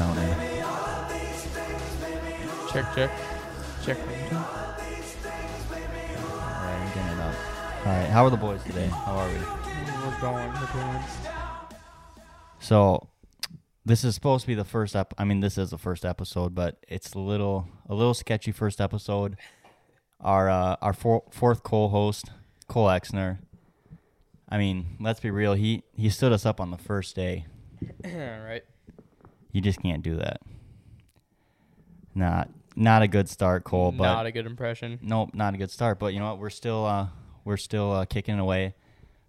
How we sounding? Check, check. Check. Alright, I'm getting it up. Alright, how are the boys today? How are we? We're going. We're going. So, this is supposed to be the first ep. I mean, this is the first episode, but it's a little a little sketchy first episode. Our uh, our four, fourth co-host, Cole Exner. I mean, let's be real. He he stood us up on the first day. right. You just can't do that. Not not a good start, Cole. But Not a good impression. Nope, not a good start. But you know what? We're still uh, we're still uh, kicking away.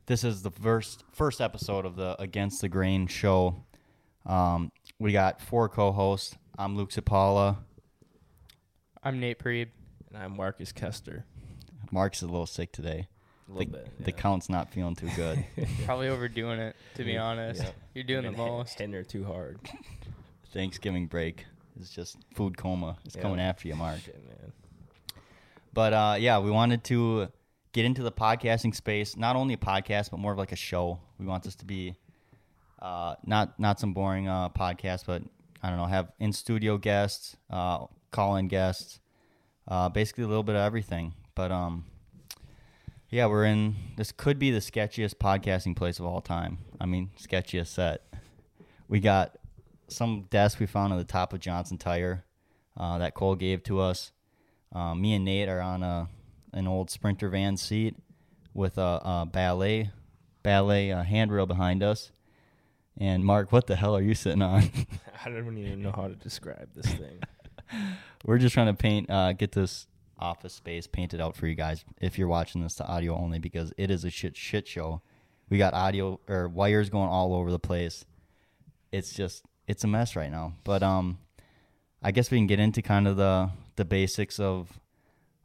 This is the first first episode of the Against the Grain show. Um, we got four co-hosts. I'm Luke Cipala. I'm Nate Prebe. And I'm Marcus Kester. Mark's a little sick today. A The, little bit. the count's not feeling too good. Probably overdoing it, to be honest. Yep. You're doing the Been hit- most. Hitting her too hard. Thanksgiving break is just food coma. It's Yeah. coming after you, Mark. Shit, man. But uh, yeah, we wanted to get into the podcasting space. Not only a podcast, but more of like a show. We want this to be uh, not not some boring uh, podcast, but I don't know, have in studio guests, uh, call in guests, uh, basically a little bit of everything. But um, yeah, we're in. This could be the sketchiest podcasting place of all time. I mean, sketchiest set. We got some desk we found on the top of Johnson Tire uh, that Cole gave to us. Uh, me and Nate are on a an old Sprinter van seat with a, a ballet ballet uh, handrail behind us. And Mark, what the hell are you sitting on? I don't even know how to describe this thing. We're just trying to paint, uh, get this office space painted out for you guys. If you're watching this to audio only, because it is a shit shit show. We got audio or wires going all over the place. It's just it's a mess right now. But um, I guess we can get into kind of the the basics of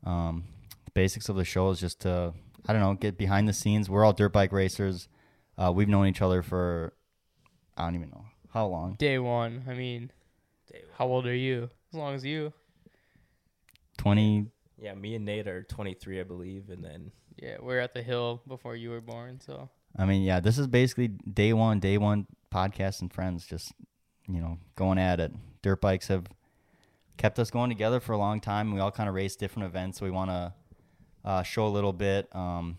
um, the basics of the show is just to I don't know get behind the scenes. We're all dirt bike racers. Uh, we've known each other for I don't even know how long. Day one. I mean, how old are you? As long as you. Twenty Yeah, me and Nate are 23, I believe, and then Yeah, we're at the hill before you were born, so. I mean, yeah, this is basically day one, day one podcast and friends, just you know, going at it. Dirt bikes have kept us going together for a long time. We all kind of race different events. So we want to uh, show a little bit um,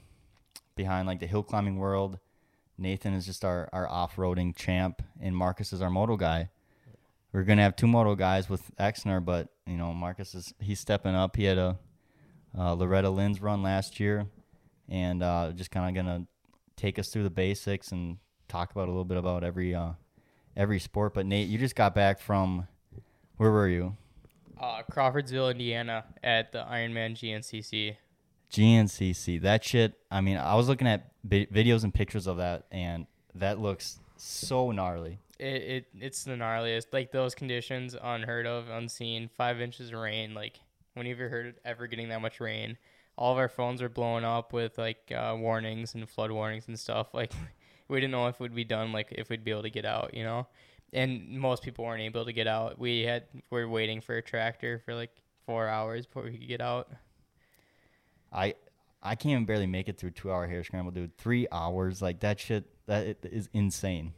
behind like the hill climbing world. Nathan is just our, our off roading champ, and Marcus is our moto guy. We're gonna have two moto guys with Exner, but you know, Marcus is he's stepping up. He had a uh, Loretta Lynn's run last year, and uh, just kind of gonna take us through the basics and talk about a little bit about every uh, every sport. But Nate, you just got back from where were you? Uh, Crawfordsville, Indiana, at the Ironman GNCC. GNCC. That shit. I mean, I was looking at vi- videos and pictures of that, and that looks so gnarly. It, it it's the gnarliest. Like those conditions, unheard of, unseen. Five inches of rain. Like when you heard ever getting that much rain? All of our phones are blowing up with like uh, warnings and flood warnings and stuff. Like we didn't know if we'd be done. Like if we'd be able to get out. You know, and most people weren't able to get out. We had we are waiting for a tractor for like four hours before we could get out. I I can't even barely make it through two hour hare scramble, dude. Three hours, like that shit. that is insane.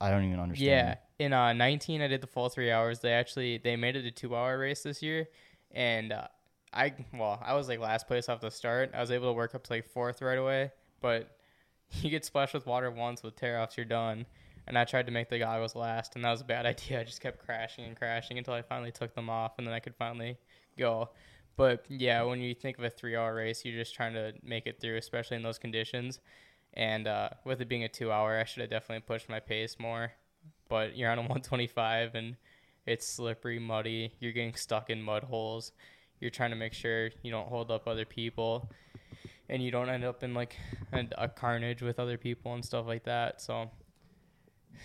I don't even understand. Yeah, in uh, 19, I did the full three hours. They actually they made it a two hour race this year, and uh, I well I was like last place off the start. I was able to work up to like fourth right away, but you get splashed with water once with tear offs, you're done. And I tried to make the goggles last, and that was a bad idea. I just kept crashing and crashing until I finally took them off, and then I could finally go. But yeah, when you think of a three hour race, you're just trying to make it through, especially in those conditions. And uh, with it being a two hour, I should have definitely pushed my pace more. But you're on a 125 and it's slippery, muddy. You're getting stuck in mud holes. You're trying to make sure you don't hold up other people and you don't end up in like a, a carnage with other people and stuff like that. So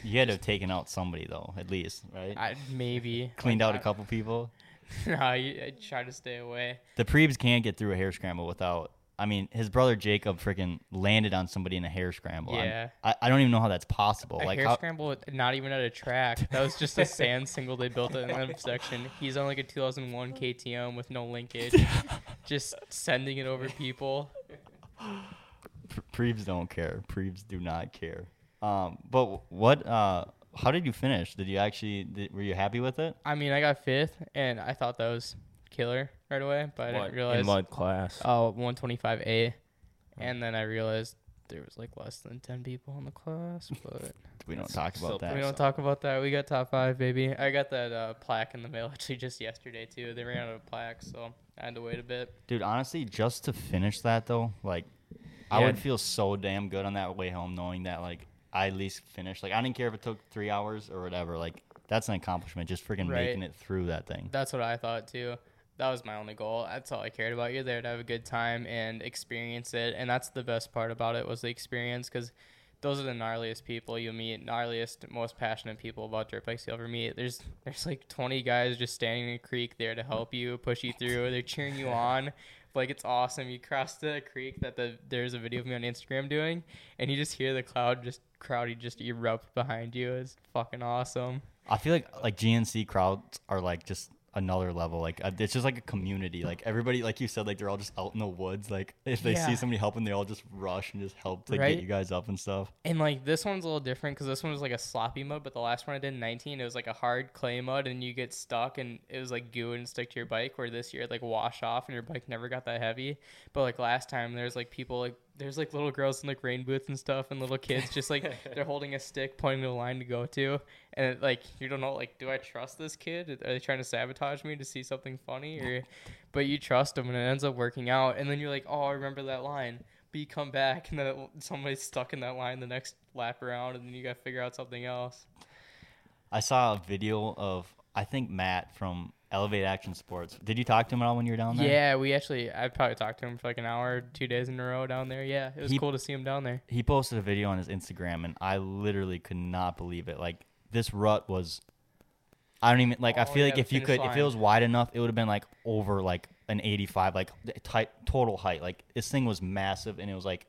You had to have taken out somebody though, at least, right? I maybe Cleaned like, out a couple people. no, I, I try to stay away. The Prebes can't get through a hare scramble without. I mean, his brother Jacob freaking landed on somebody in a hare scramble. Yeah. I, I don't even know how that's possible. A like, hair how, scramble, with- not even at a track. That was just a sand single they built in the section. He's on like a 2001 KTM with no linkage, just sending it over people. Prebes don't care. Prebes do not care. Um, but what uh, how did you finish? Did you actually? Did, were you happy with it? I mean, I got fifth, and I thought that was killer right away, but I What, didn't realize. in what class? Oh, 125A. And then I realized there was like less than 10 people in the class, but We don't talk about that. we don't talk about that. We got top five, baby. I got that uh, plaque in the mail actually just yesterday, too. They ran out of plaques, so I had to wait a bit. Dude, honestly, just to finish that though, like, I would feel so damn good on that way home, knowing that like I at least finished. Like, I didn't care if it took three hours or whatever. Like, that's an accomplishment. Just freaking Right. making it through that thing. That's what I thought, too. That was my only goal. That's all I cared about. You're there to have a good time and experience it. And that's the best part about it was the experience because those are the gnarliest people you'll meet, gnarliest, most passionate people about dirt bikes you'll ever meet. There's there's like 20 guys just standing in a creek there to help you, push you through. They're cheering you on. Like it's awesome. You cross the creek that the there's a video of me on Instagram doing, and you just hear the cloud just crowd just erupt behind you. It's fucking awesome. I feel like like GNC crowds are like just another level. Like uh, it's just like a community. Like everybody, like you said, like they're all just out in the woods. Like if they Yeah. see somebody helping, they all just rush and just help to Right? get you guys up and stuff. And like this one's a little different because this one was like a sloppy mud, but the last one I did in 19, it was like a hard clay mud, and you get stuck, and it was like goo and stick to your bike. Where this year, it, like wash off, and your bike never got that heavy. But like last time, there's like people like there's like little girls in like rain boots and stuff, and little kids just like they're holding a stick, pointing to a line to go to, and it, like you don't know like do I trust this kid? Are they trying to sabotage me to see something funny, or but you trust them, and it ends up working out, and then you're like, oh, I remember that line but you come back and then it, somebody's stuck in that line the next lap around and then you got to figure out something else I saw a video of I think Matt from Elevate Action Sports. Did you talk to him at all when you were down there? yeah we actually i probably talked to him for like an hour two days in a row down there yeah it was He- cool to see him down there He posted a video on his Instagram, and I literally could not believe it. Like this rut was. I don't even like. I Oh, feel yeah, like the if you finish could, if it line. was wide enough, it would have been like over like an 85, like tight total height. Like this thing was massive, and it was like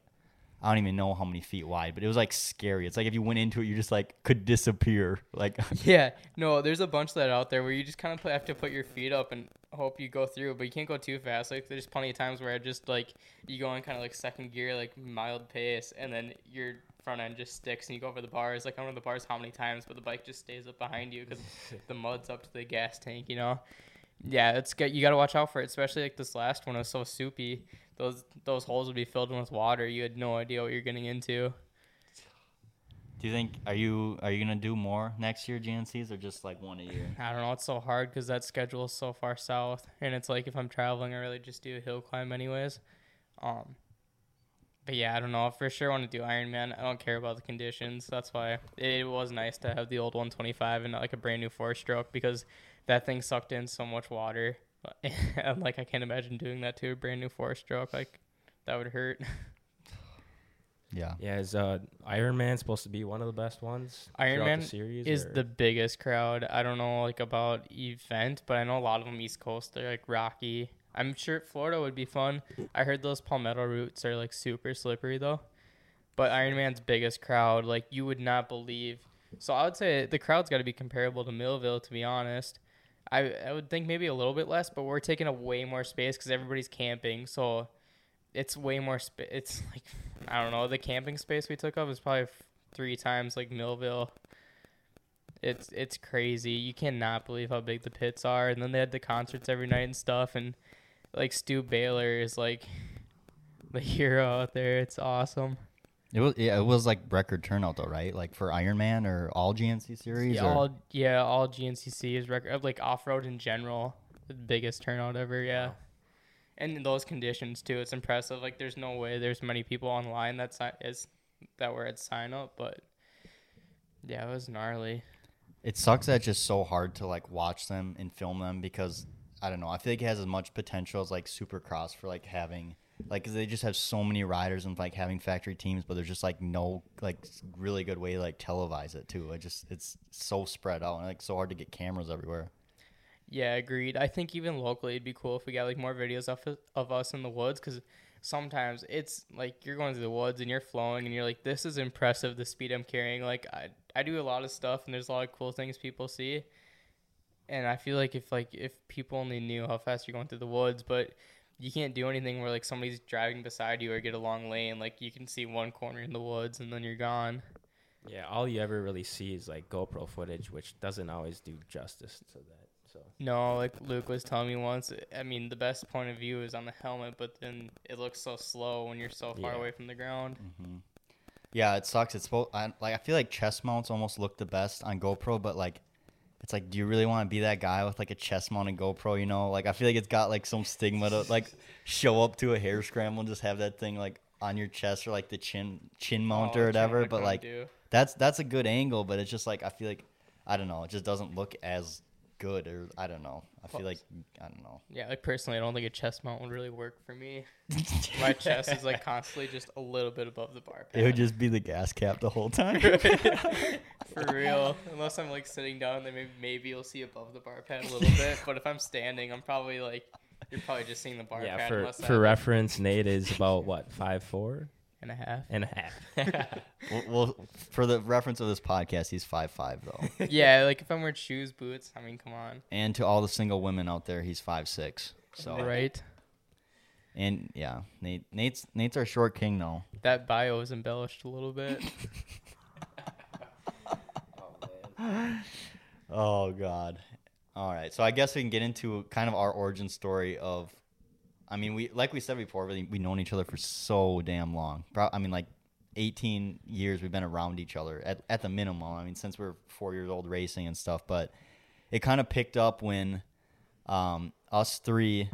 I don't even know how many feet wide, but it was like scary. It's like if you went into it, you just like could disappear. Like yeah no there's a bunch of that out there where you just kind of have to put your feet up and hope you go through but you can't go too fast like there's plenty of times where i just like you go in kind of like second gear like mild pace and then your front end just sticks and you go over the bars like i don't know the bars how many times but the bike just stays up behind you because the mud's up to the gas tank you know yeah it's good you got to watch out for it especially like this last one was so soupy those those holes would be filled with water you had no idea what you're getting into Do you think are you are you gonna do more next year GNCs or just like one a year? I don't know. It's so hard because that schedule is so far south, and it's like if I'm traveling, I really just do a hill climb anyways. Um, but yeah, I don't know. For sure, want to do Ironman. I don't care about the conditions. That's why it was nice to have the old 125 and not like a brand new four stroke because that thing sucked in so much water. and like I can't imagine doing that to a brand new four stroke. Like that would hurt. Yeah. Yeah, is uh, Ironman supposed to be one of the best ones? Iron throughout Man the series, is or- the biggest crowd. I don't know like about event, but I know a lot of them East Coast. They're like rocky. I'm sure Florida would be fun. I heard those palmetto roots are like super slippery though. But Ironman's biggest crowd, like you would not believe. So I would say the crowd's got to be comparable to Millville, to be honest. I I would think maybe a little bit less, but we're taking up way more space because everybody's camping. So it's way more space. It's like I don't know. The camping space we took up is probably f- three times like Millville. It's it's crazy. You cannot believe how big the pits are. And then they had the concerts every night and stuff. And like Stu Baylor is like the hero out there. It's awesome. It was yeah, it was like record turnout though, right? Like for Ironman or all GNC series. Yeah, or- all yeah, all GNCC is record like off road in general, the biggest turnout ever. Yeah, and in those conditions too, it's impressive. Like there's no way there's many people online that si- is that were at sign up, but yeah, it was gnarly. It sucks that it's just so hard to like watch them and film them because I don't know. I feel like it has as much potential as like Supercross for like having like 'cause they just have so many riders and like having factory teams, but there's just like no like really good way to like televise it too. It just it's so spread out and like so hard to get cameras everywhere. Yeah, agreed. I think even locally, it'd be cool if we got like more videos of of us in the woods because sometimes it's like you're going through the woods and you're flowing and you're like, this is impressive the speed I'm carrying. Like I I do a lot of stuff and there's a lot of cool things people see, and I feel like if like if people only knew how fast you're going through the woods, but you can't do anything where like somebody's driving beside you or get a long lane. Like you can see one corner in the woods and then you're gone. Yeah, all you ever really see is like GoPro footage, which doesn't always do justice to that. So No, like Luke was telling me once. I mean, the best point of view is on the helmet, but then it looks so slow when you're so far Yeah. away from the ground. Mm-hmm. Yeah, it sucks. It's supposed I, like I feel like chest mounts almost look the best on GoPro, but like it's like, do you really want to be that guy with like a chest mounted GoPro? You know, like I feel like it's got like some stigma to like show up to a hare scramble and just have that thing like on your chest or like the chin chin mount Oh, or whatever. But like do. that's that's a good angle, but it's just like I feel like I don't know, it just doesn't look as good or I don't know. I feel like I don't know. Yeah, like personally, I don't think a chest mount would really work for me. My chest is like constantly just a little bit above the bar It would just be the gas cap the whole time. For real. Unless I'm like sitting down, then maybe, maybe you'll see above the bar pad a little bit. But if I'm standing, I'm probably like, you're probably just seeing the bar yeah, pad for unless I for reference, Nate is about what five four and a half. and a half. well, well, for the reference of this podcast, he's five five though. yeah, like if I'm wearing shoes, boots, I mean, come on. And to all the single women out there, he's five six. So Right? and yeah, Nate Nate's Nate's our short king though. That bio is embellished a little bit. Oh man. oh God. All right, so I guess we can get into kind of our origin story of. I mean, we like we said before, we we known each other for so damn long. Pro- I mean, like eighteen years we've been around each other at at the minimum. I mean, since we're four years old racing and stuff, but it kind of picked up when um, us three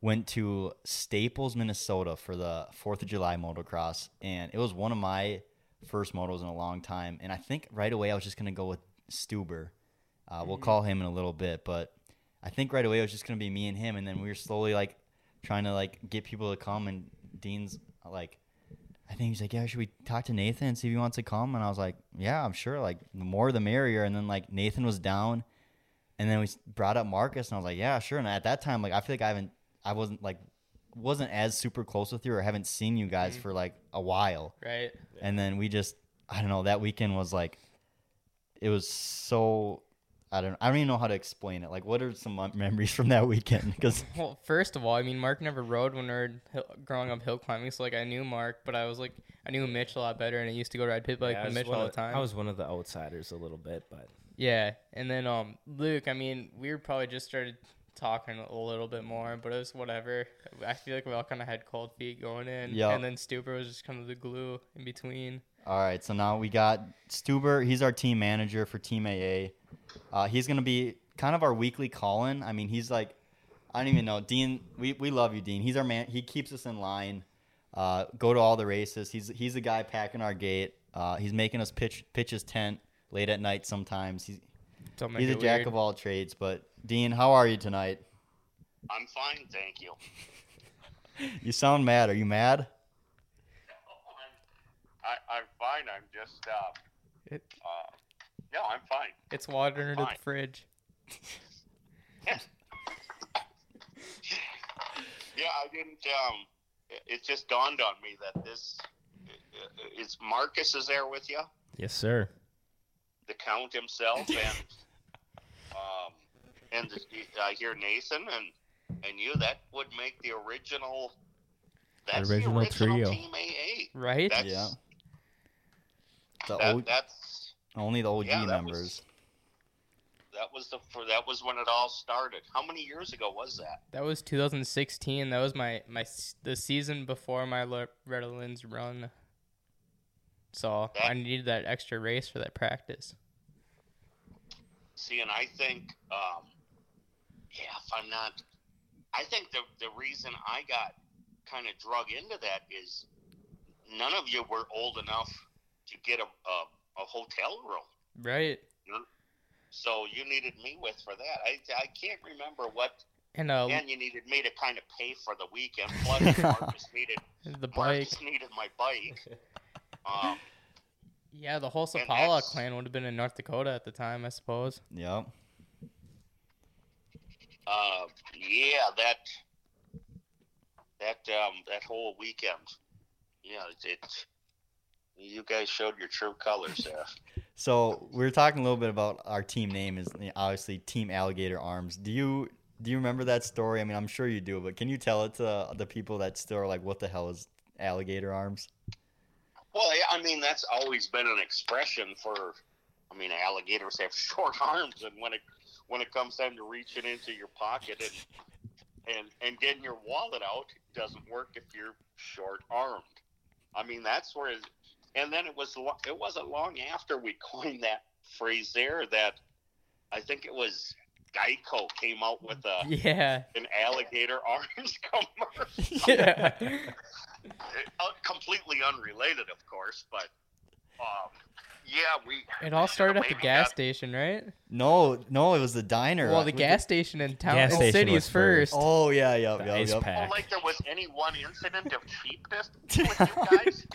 went to Staples, Minnesota for the Fourth of July motocross, and it was one of my first motos in a long time. And I think right away I was just gonna go with Stuber. Uh, we'll call him in a little bit, but I think right away it was just gonna be me and him, and then we were slowly like trying to like get people to come. And Dean's like, I think he's like, yeah, should we talk to Nathan and see if he wants to come? And I was like, yeah, I'm sure. Like the more the merrier. And then like Nathan was down, and then we brought up Marcus, and I was like, yeah, sure. And at that time, like I feel like I haven't, I wasn't like, wasn't as super close with you, or haven't seen you guys mm-hmm. for like a while. Right? And then we just, I don't know, that weekend was like, it was so. I don't. I don't even know how to explain it. Like, what are some memories from that weekend? Because Well, first of all, I mean, Mark never rode when we were hill, growing up hill climbing, so like I knew Mark, but I was like, I knew Mitch a lot better, and I used to go ride pit bike Yeah, with Mitch all the of- time. I was one of the outsiders a little bit, but Yeah, and then um Luke, I mean, we were probably just started talking a little bit more, but it was whatever. I feel like we all kind of had cold feet going in, Yup. and then Stuber was just kind of the glue in between. All right, so now we got Stuber. He's our team manager for Team AA. Uh, he's gonna be kind of our weekly call-in. I mean, he's like, I don't even know, Dean. We, we love you, Dean. He's our man. He keeps us in line. Uh, go to all the races. He's he's the guy packing our gate. Uh, he's making us pitch pitch his tent late at night sometimes. He's Don't he's a it jack weird. of all trades. But Dean, how are you tonight? I'm fine, thank you. You sound mad. Are you mad? I, I'm fine. I'm just, uh, It, uh, no, I'm fine. it's water under the fridge. Yeah, yeah, I didn't. Um, it- it just dawned on me that this uh, is Marcus is there with you, yes, sir. the Count himself, and um, and the, I hear Nathan and and you. That would make the original. That's Original the original trio. Team AA. Right? That's, Yeah. The That, O- that's only the OG Yeah, that was- members. that was the for that was when it all started. How many years ago was that? That was 2016. That was my my the season before my Le- Redlands run. So That- I needed that extra race for that practice. See, and I think, um, yeah, if I'm not, I think the the reason I got kind of drug into that is none of you were old enough to get a a, a hotel room, Right. so you needed me with for that. I I can't remember what, And uh, and you needed me to kind of pay for the weekend. Plus, Marcus needed the bike. Marcus needed my bike. Um, Yeah, the whole And Cipala clan would have been in North Dakota at the time, I suppose. Yep. uh, yeah, that that um, that whole weekend. Yeah, it, it. You guys showed your true colors there. So we were talking a little bit about our team name is obviously Team Alligator Arms. Do you do you remember that story? I mean, I'm sure you do, but can you tell it to the people that still are like, "What the hell is Alligator Arms?" Well, yeah, I mean that's always been an expression for. I mean, alligators have short arms, and when it when it comes time to reach it into your pocket and and and getting your wallet out, it doesn't work if you're short armed. I mean, that's where. It, and then it was it wasn't long after we coined that phrase there that I think it was Geico came out with a Yeah. an alligator orange commercial. Yeah. uh, completely unrelated, of course, but um, yeah, we. It all started at the gas got- station, right? No, no, it was the diner. Well, the with gas station in town, Gas in cities first. first. Oh yeah, yeah, yeah, ice yeah. pack. Oh, like there was any one incident of cheapness with you guys.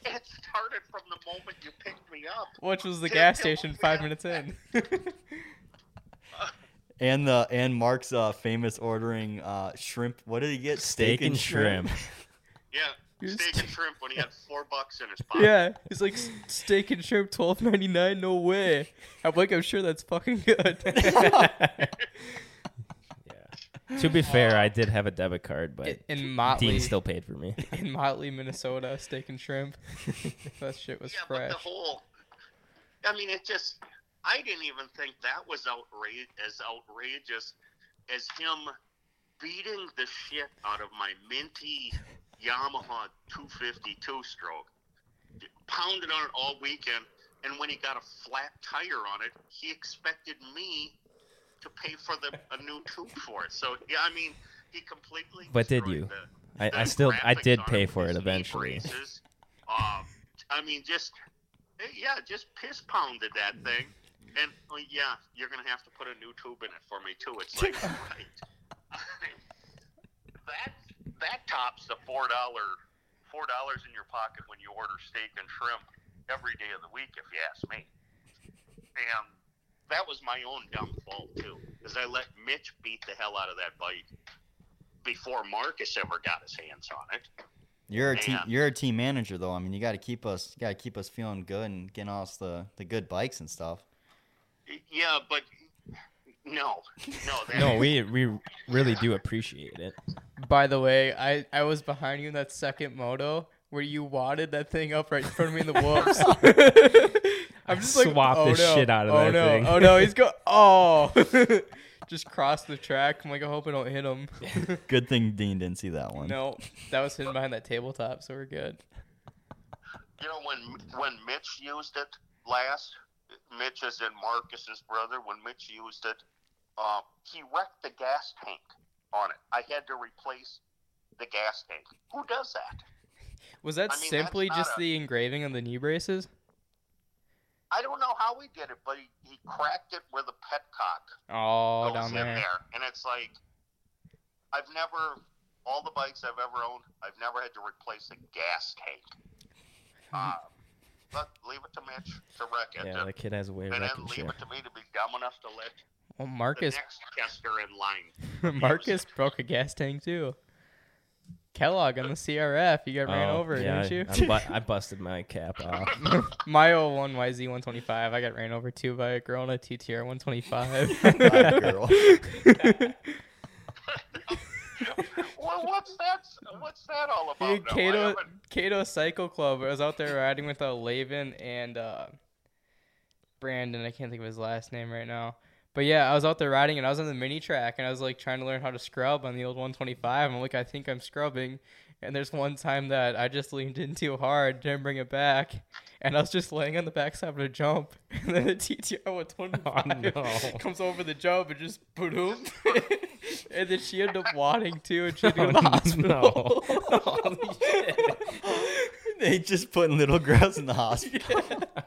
It, it started from the moment you picked me up. Which was the Yeah, gas station five minutes in. And the and Mark's uh, famous ordering uh, shrimp. What did he get? Steak and shrimp. Yeah, steak and shrimp when he had four bucks in his pocket. yeah, he's like steak and shrimp, twelve ninety nine. No way. I'm like, I'm sure that's fucking good. Yeah. To be fair, uh, I did have a debit card, but in Motley, Dean still paid for me. in Motley, Minnesota, steak and shrimp. that shit was yeah, but fresh. the whole. I mean, it just. I didn't even think that was outrage as outrageous as him beating the shit out of my minty Yamaha 250 two stroke. Pounded on it all weekend, and when he got a flat tire on it, he expected me to pay for the a new tube for it. So yeah, I mean, he completely. But did you? the- I, I still I did pay for it eventually. Um, I mean, just eh, yeah, just piss pounded that thing, and oh, yeah, you're gonna have to put a new tube in it for me too. It's like right. that that tops the four dollar four dollars in your pocket when you order steak and shrimp every day of the week, if you ask me. And that was my own dumb fault too, because I let Mitch beat the hell out of that bike before Marcus ever got his hands on it. You're a team. You're a team manager, though. I mean, you got to keep us. You got to keep us feeling good and getting us the the good bikes and stuff. Yeah, but no, no, that, No, we we really do appreciate it. By the way, I, I was behind you in that second moto where you wadded that thing up right in front of me in the whoops. I'm just like, Swapped oh the no, shit out of oh that no, thing. Oh no, he's go. Oh, just cross the track. I'm like, I hope I don't hit him. Good thing Dean didn't see that one. no, that was hidden behind that tabletop, so we're good. you know when when Mitch used it last, Mitch is in Marcus's brother. When Mitch used it, uh, he wrecked the gas tank on it. I had to replace the gas tank. Who does that? Was that I mean, simply just a- the engraving on the knee braces? I don't know how he did it, but he, he cracked it where the petcock Oh, down in there. there. And it's like, I've never, all the bikes I've ever owned, I've never had to replace a gas tank. Uh, but leave it to Mitch to wreck it. Yeah, and, the kid has a way of and then leave shit. it to me to be dumb enough to let Well, the Marcus next tester in line. Marcus broke a gas tank too. Kellogg on the CRF, you got ran Oh, over, yeah, didn't I, you? bu- I busted my cap off. My 01 YZ125, I got ran over too by a girl in a TTR 125. Bye, girl. well, what's that? What's that all about? Dude, now? I Kato, haven't- Kato Cycle Club. I was out there riding with uh, Laven and uh, Brandon. I can't think of his last name right now. But yeah, I was out there riding and I was on the mini track and I was like trying to learn how to scrub on the old 125. I'm like, I think I'm scrubbing. And there's one time that I just leaned in too hard, didn't bring it back, and I was just laying on the backside of a jump. And then the TTR 125 Oh, no. comes over the jump and just boom. and then she ended up wadding too, and she had to go oh, to Oh, the hospital. no. Holy shit. they just putting little girls in the hospital. R-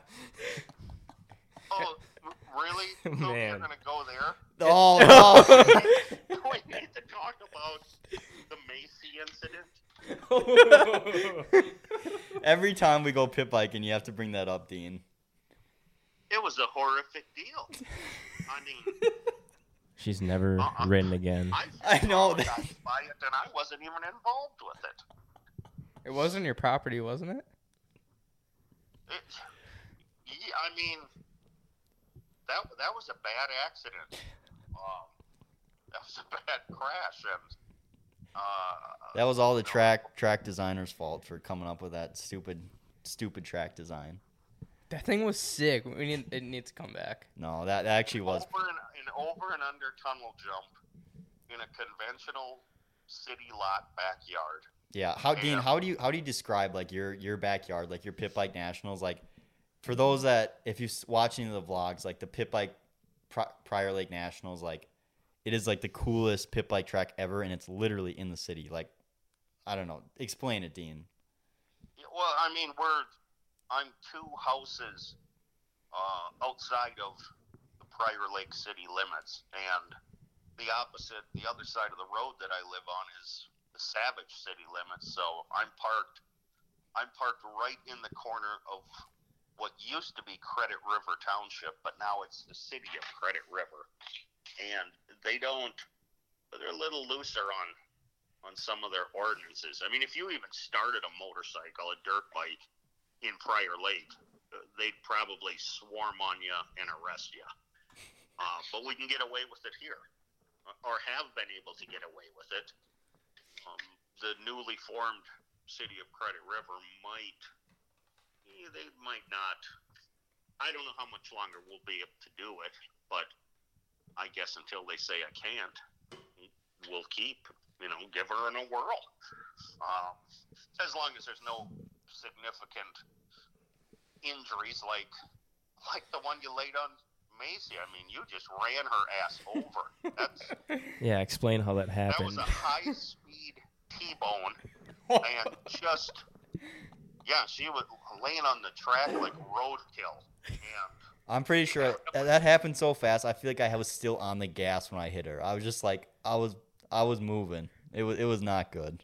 really? So You're Man. gonna go there? Oh, no. we need to talk about the Macy incident. Every time we go pit biking, you have to bring that up, Dean. It was a horrific deal. I mean, She's never Uh-uh. ridden again. I, I know that. by it, and I wasn't even involved with it. It wasn't your property, wasn't it? it yeah, I mean, that that was a bad accident. Um, that was a bad crash, and uh, That was all the track track designer's fault for coming up with that stupid stupid track design. That thing was sick. We need it needs to come back. No, that, that actually was. over and, an over and under tunnel jump in a conventional city lot backyard. Yeah. How Dean? How do you how do you describe like your your backyard, like your pit bike nationals? Like for those that if you're watching the vlogs, like the pit bike Pri- Prior Lake Nationals, like it is like the coolest pit bike track ever, and it's literally in the city. Like I don't know. Explain it, Dean. Well, I mean, we're I'm two houses uh, outside of the Prior Lake city limits, and the opposite, the other side of the road that I live on is the Savage city limits. So I'm parked, I'm parked right in the corner of what used to be Credit River Township, but now it's the city of Credit River, and they don't. They're a little looser on on some of their ordinances. I mean, if you even started a motorcycle, a dirt bike in Prior Lake, uh, they'd probably swarm on you and arrest you. Uh, but we can get away with it here, uh, or have been able to get away with it. Um, the newly formed city of Credit River might, they might not. I don't know how much longer we'll be able to do it, but I guess until they say I can't, we'll keep you know, give her in a whirl. Um, as long as there's no significant injuries like like the one you laid on Macy. I mean, you just ran her ass over. That's Yeah, explain how that happened. that was a high speed T bone, and just yeah, she was laying on the track like roadkill, and I'm pretty sure that, that happened so fast. I feel like I was still on the gas when I hit her. I was just like I was I was moving. It was it was not good.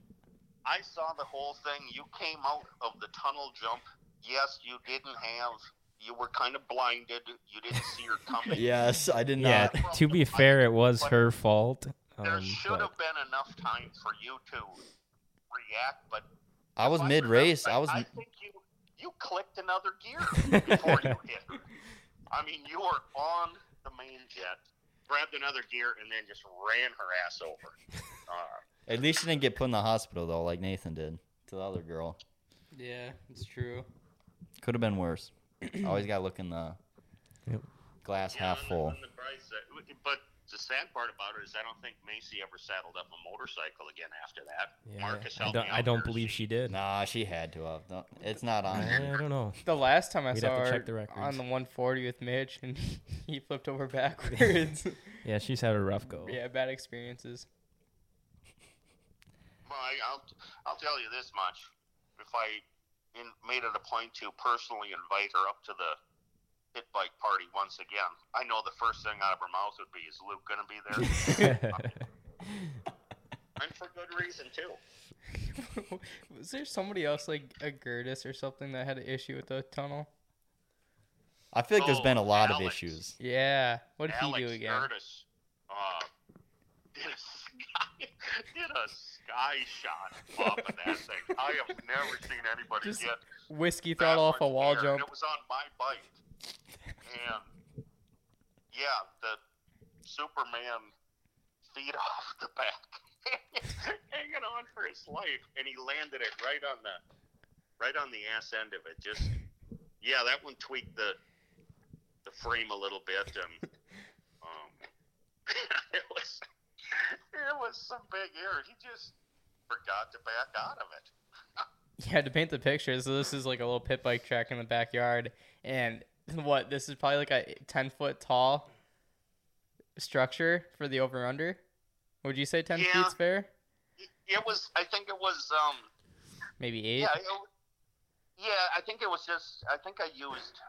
I saw the whole thing. You came out of the tunnel jump. Yes, you didn't have. You were kind of blinded. You didn't see her coming. Yes, I did not. yeah, to be fair, it was her fault. There Um, should but have been enough time for you to react, but I was mid race. I was I think you you clicked another gear before you hit her. I mean, you were on the main jet, grabbed another gear, and then just ran her ass over. Uh, at least she didn't get put in the hospital though, like Nathan did to the other girl. Yeah, it's true. Could have been worse. Always gotta look in the Yep. glass yeah, half on the- full. the bright side. But the sad part about it is, I don't think Macy ever saddled up a motorcycle again after that. yeah, Marcus I helped don't, me I don't believe she did. Nah, she had to have. No, it's not on I here. don't know. The last time I We'd saw her check the on the 140 with Mitch, and he flipped over backwards. Yeah, she's had a rough go. yeah, bad experiences. Well, I, I'll I'll tell you this much: if I in, made it a point to personally invite her up to the pit bike party once again, I know the first thing out of her mouth would be, "Is Luke going to be there?" and for good reason too. Was there somebody else like a Gertis or something that had an issue with the tunnel? I feel like there's been a lot of issues. Yeah. What did Alex he do again? Curtis uh, did a sky did a sky shot off of that thing. I have never seen anybody Just get Whiskey that throttle off a wall air, jump. And it was on my bike. And yeah, the Superman feed off the back, hanging on for his life, and he landed it right on the right on the ass end of it. Just yeah, that one tweaked the the frame a little bit, and um, it was it was some big error. He just forgot to back out of it. Yeah, to paint the picture, so this is like a little pit bike track in the backyard, and what this is probably like a ten foot tall structure for the over under. Would you say ten Yeah. feet's fair? It was. I think it was. um Maybe eight. Yeah, it, yeah. I think it was just. I think I used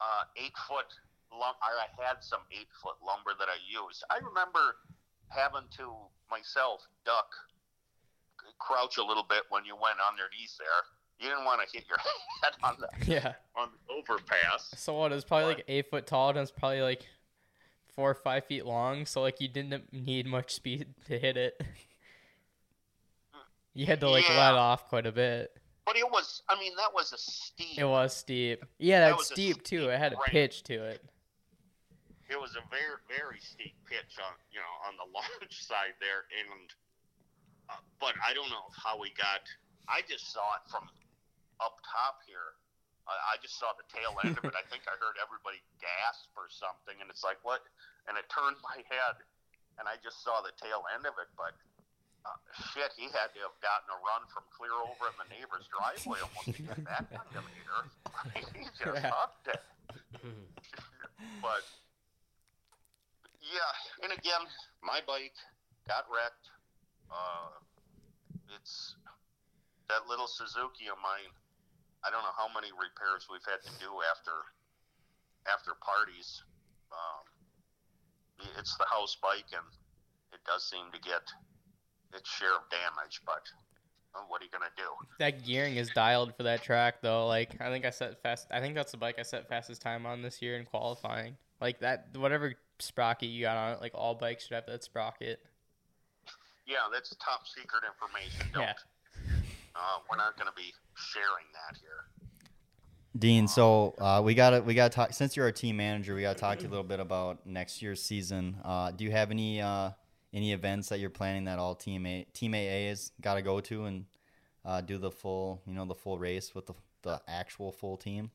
uh, eight foot lum. Or I had some eight foot lumber that I used. I remember having to myself duck, crouch a little bit when you went underneath there. You didn't want to hit your head on the Yeah. on the overpass. So what? It was probably like eight foot tall, and it's probably like four or five feet long. So like you didn't need much speed to hit it. You had to like Yeah. let off quite a bit. But it was. I mean, that was a steep. It was steep. Yeah, That that's was a steep too. steep It had a ramp. pitch to it. it was a very very steep pitch on you know on the launch side there and uh, but i don't know how we got i just saw it from up top here. I, I just saw the tail end of it. I think I heard everybody gasp or something, and it's like what? And it turned my head, and I just saw the tail end of it. But uh, shit, he had to have gotten a run from clear over in the neighbor's driveway almost to get that kind of air. he just huffed it. but yeah, and again, my bike got wrecked. Uh, it's that little Suzuki of mine. I don't know how many repairs we've had to do after after parties. Um, it's the house bike, and it does seem to get its share of damage. But what are you gonna do? That gearing is dialed for that track though. Like I think I set fast. I think that's the bike I set fastest time on this year in qualifying. Like that, whatever sprocket you got on it, like all bikes should have that sprocket. Yeah, that's top secret information. Don't. Yeah. Uh, we're not gonna be sharing that here. Dean, so uh, we gotta we gotta talk. Since you're our team manager, we gotta talk to you a little bit about next year's season. Uh, do you have any uh, any events that you're planning that all team A team AA has got to go to and uh, do the full you know the full race with the the actual full team?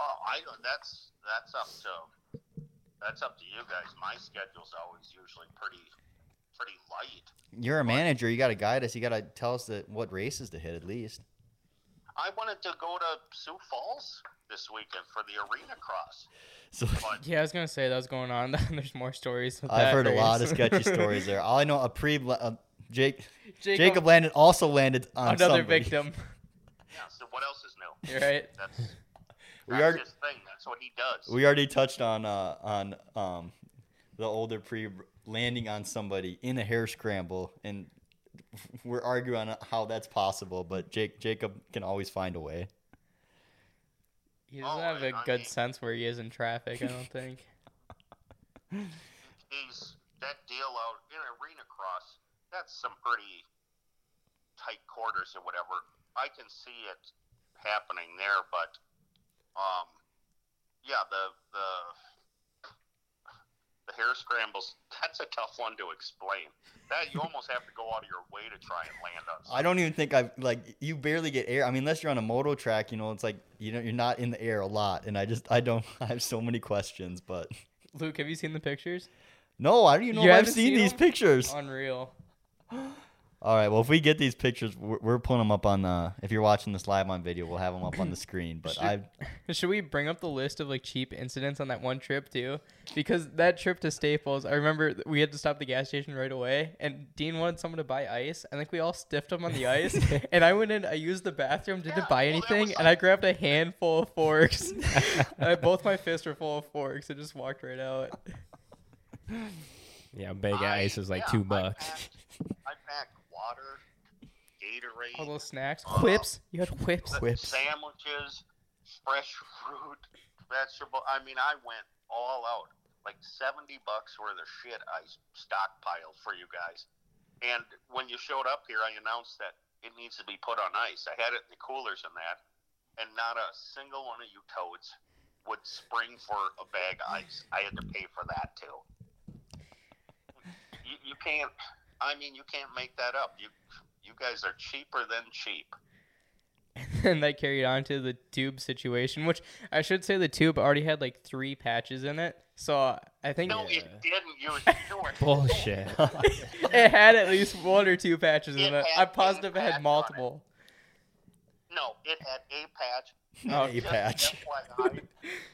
Oh, I. That's that's up to that's up to you guys. My schedule's always usually pretty pretty light. You're a manager. You got to guide us. You got to tell us that what races to hit at least. I wanted to go to Sioux Falls this weekend for the arena cross, So but Yeah, I was gonna say that was going on. There's more stories. With I've that heard a lot of sketchy stories there. All I know, a pre uh, Jake Jacob, Jacob landed also landed on another somebody. victim. yeah. So what else is new? You're right. That's We that's already his thing. That's what he does. we already touched on uh, on um, the older pre landing on somebody in a hare scramble, and we're arguing on how that's possible. But Jake Jacob can always find a way. He doesn't Oh, have a I good mean- sense where he is in traffic. I don't think. He's that deal out in arena cross. That's some pretty tight quarters or whatever. I can see it happening there, but um, yeah, the the the hare scrambles. That's a tough one to explain. That you almost have to go out of your way to try and land on. I don't even think I've like you barely get air. I mean, unless you're on a moto track, you know, it's like you know you're not in the air a lot, and I just I don't I have so many questions, but Luke, have you seen the pictures? no, I don't even know You if I've seen seen these pictures. Unreal. All right. Well, if we get these pictures, we're, we're putting them up on the. If you're watching this live on video, we'll have them up on the screen. But Should- I, Should we bring up the list of like cheap incidents on that one trip too? Because that trip to Staples, I remember we had to stop the gas station right away, and Dean wanted someone to buy ice. I think we all stiffed him on the ice, and I went in. I used the bathroom, didn't Yeah, buy anything, was and I grabbed a handful of forks. I, both my fists were full of forks. I just walked right out. Yeah, bag of I- ice is like yeah, two I bucks. packed, I packed water, Gatorade, All those snacks, Uh, whips. You had whips. Whips. sandwiches, fresh fruit, vegetable. I mean, I went all out. Like seventy bucks worth of shit I stockpiled for you guys. And when you showed up here, I announced that it needs to be put on ice. I had it in the coolers and that, and not a single one of you toads would spring for a bag of ice. I had to pay for that too. You, you can't. I mean, you can't make that up. You you guys are cheaper than cheap. and then that carried on to the tube situation, which I should say the tube already had like three patches in it. So I think No, Yeah. it didn't. You, you were Bullshit. it had at least one or two patches in It it. I'm positive it patch on had it. multiple. No, it had a patch. Oh, a Just patch. FYI,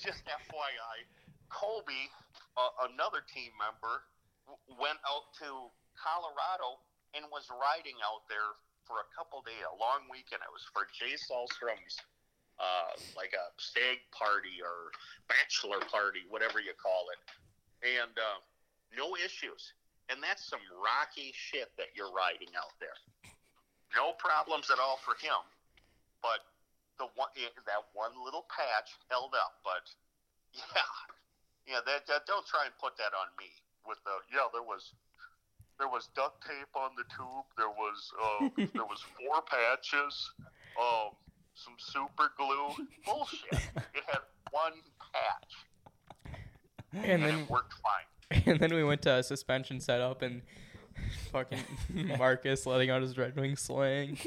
just FYI, Colby, uh, another team member, w- went out to Colorado and was riding out there for a couple day, a long weekend. It was for Jay Salstrom's, uh, like a stag party or bachelor party, whatever you call it, and uh, no issues. And that's some rocky shit that you're riding out there. No problems at all for him, but the one eh, that one little patch held up, but yeah, yeah. That, that don't try and put that on me with the yeah. There was there was duct tape on the tube. There was uh, there was four patches, um, some super glue. Bullshit. It had one patch, And and, then it worked fine. and then we went to a suspension setup and fucking Marcus letting out his Red Wing slang.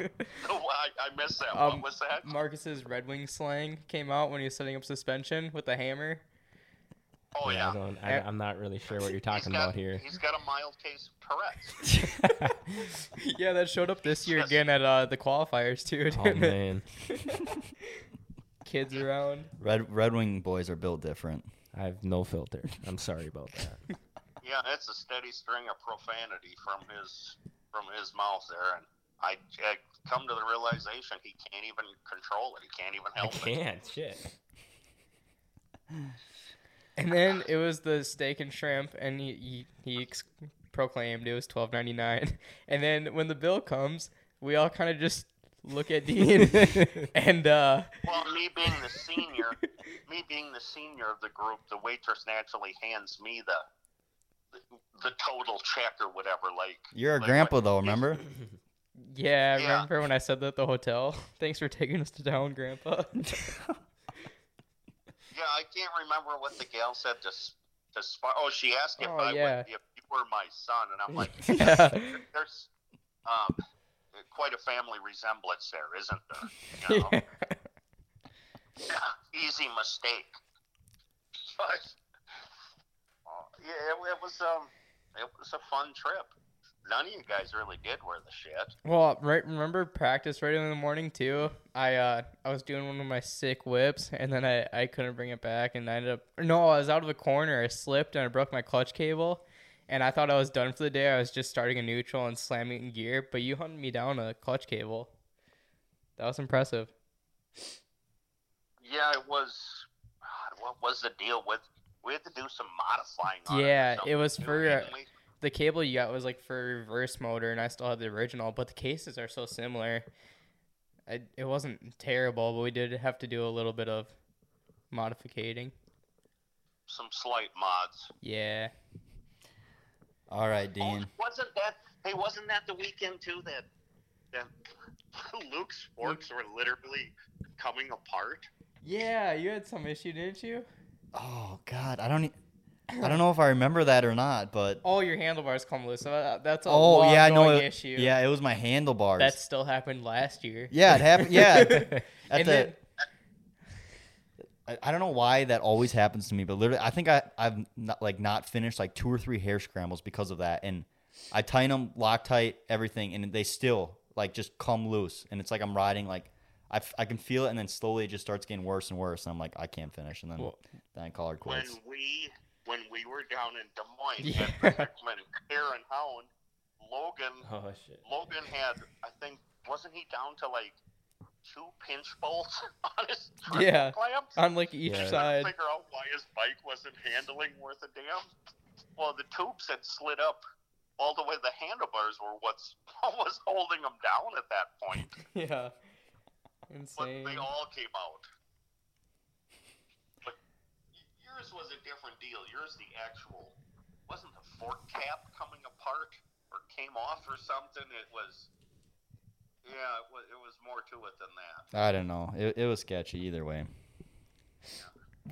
Oh, I, I missed that. Um, what was that? Marcus's Red Wing slang came out when he was setting up suspension with the hammer. Oh yeah, yeah. I don't, I, I'm not really sure what you're talking got- about here. He's got a mild case of Tourette's. yeah, that showed up this year Yes. again at uh, the qualifiers too. oh man, Kids around. Red Red Wing boys are built different. I have no filter. I'm sorry about that. Yeah, it's a steady string of profanity from his from his mouth there, and I, I come to the realization he can't even control it. He can't even I help it. can't. Shit. And then it was the steak and shrimp, and he he, he ex- proclaimed it was twelve ninety nine. And then when the bill comes, we all kind of just look at Dean, and uh, Well, me being the senior, me being the senior of the group, the waitress naturally hands me the the, the total check or whatever. Like You're a like grandpa what- though, remember? yeah, Yeah. remember when I said that at the hotel. Thanks for taking us to town, Grandpa. Yeah, I can't remember what the gal said to to Sp- Oh, she asked if Oh, I yeah. would, if you were my son, and I'm like, yeah. there's um quite a family resemblance there, isn't there? You know? Yeah, easy mistake. But uh, yeah, it, it was um, it was a fun trip. None of you guys really did wear the shit. Well, right. Remember practice right in the morning too. I uh I was doing one of my sick whips, and then I I couldn't bring it back, and I ended up no, I was out of the corner. I slipped and I broke my clutch cable, and I thought I was done for the day. I was just starting a neutral and slamming in gear, but you hunted me down a clutch cable. That was impressive. Yeah, it was. What was the deal with? We had to do some modifying. On Yeah, it, was for, too, didn't we? The cable you got was like for reverse motor, and I still have the original, but the cases are so similar. I, it wasn't terrible, but we did have to do a little bit of modificating. some slight mods. Yeah. All right, Oh, Dean. wasn't that? Hey, wasn't that the weekend too? That that Luke's forks were literally coming apart. Yeah, you had some issue, didn't you? Oh God, I don't. E- I don't know if I remember that or not, but All your handlebars come loose. So uh, that's a oh yeah, I It, issue. yeah, it was my handlebars. That still happened last year. yeah, it happened. Yeah, at And the. then- I, I don't know why that always happens to me, but literally, I think I I've not, like not finished like two or three hare scrambles because of that, and I tighten them, Loctite, everything, and they still like just come loose, and it's like I'm riding like. I, f- I can feel it, and then slowly it just starts getting worse and worse, and I'm like, I can't finish, and then Well- then I call her When quits. we when we were down in Des Moines, Yeah. at Hickman and Hare and Hound, Logan Oh shit. Logan had I think wasn't he down to like two pinch bolts on his yeah clamps? on like each Yeah. couldn't side. figure out why his bike wasn't handling worth a damn. Well, the tubes had slid up all the way. The handlebars were what's was holding him down at that point. Yeah. insane. But they all came out. But y- yours was a different deal. Yours, the actual wasn't the fork cap coming apart or came off or something. It was. Yeah, it was, it was more to it than that. I don't know. It, it was sketchy either way.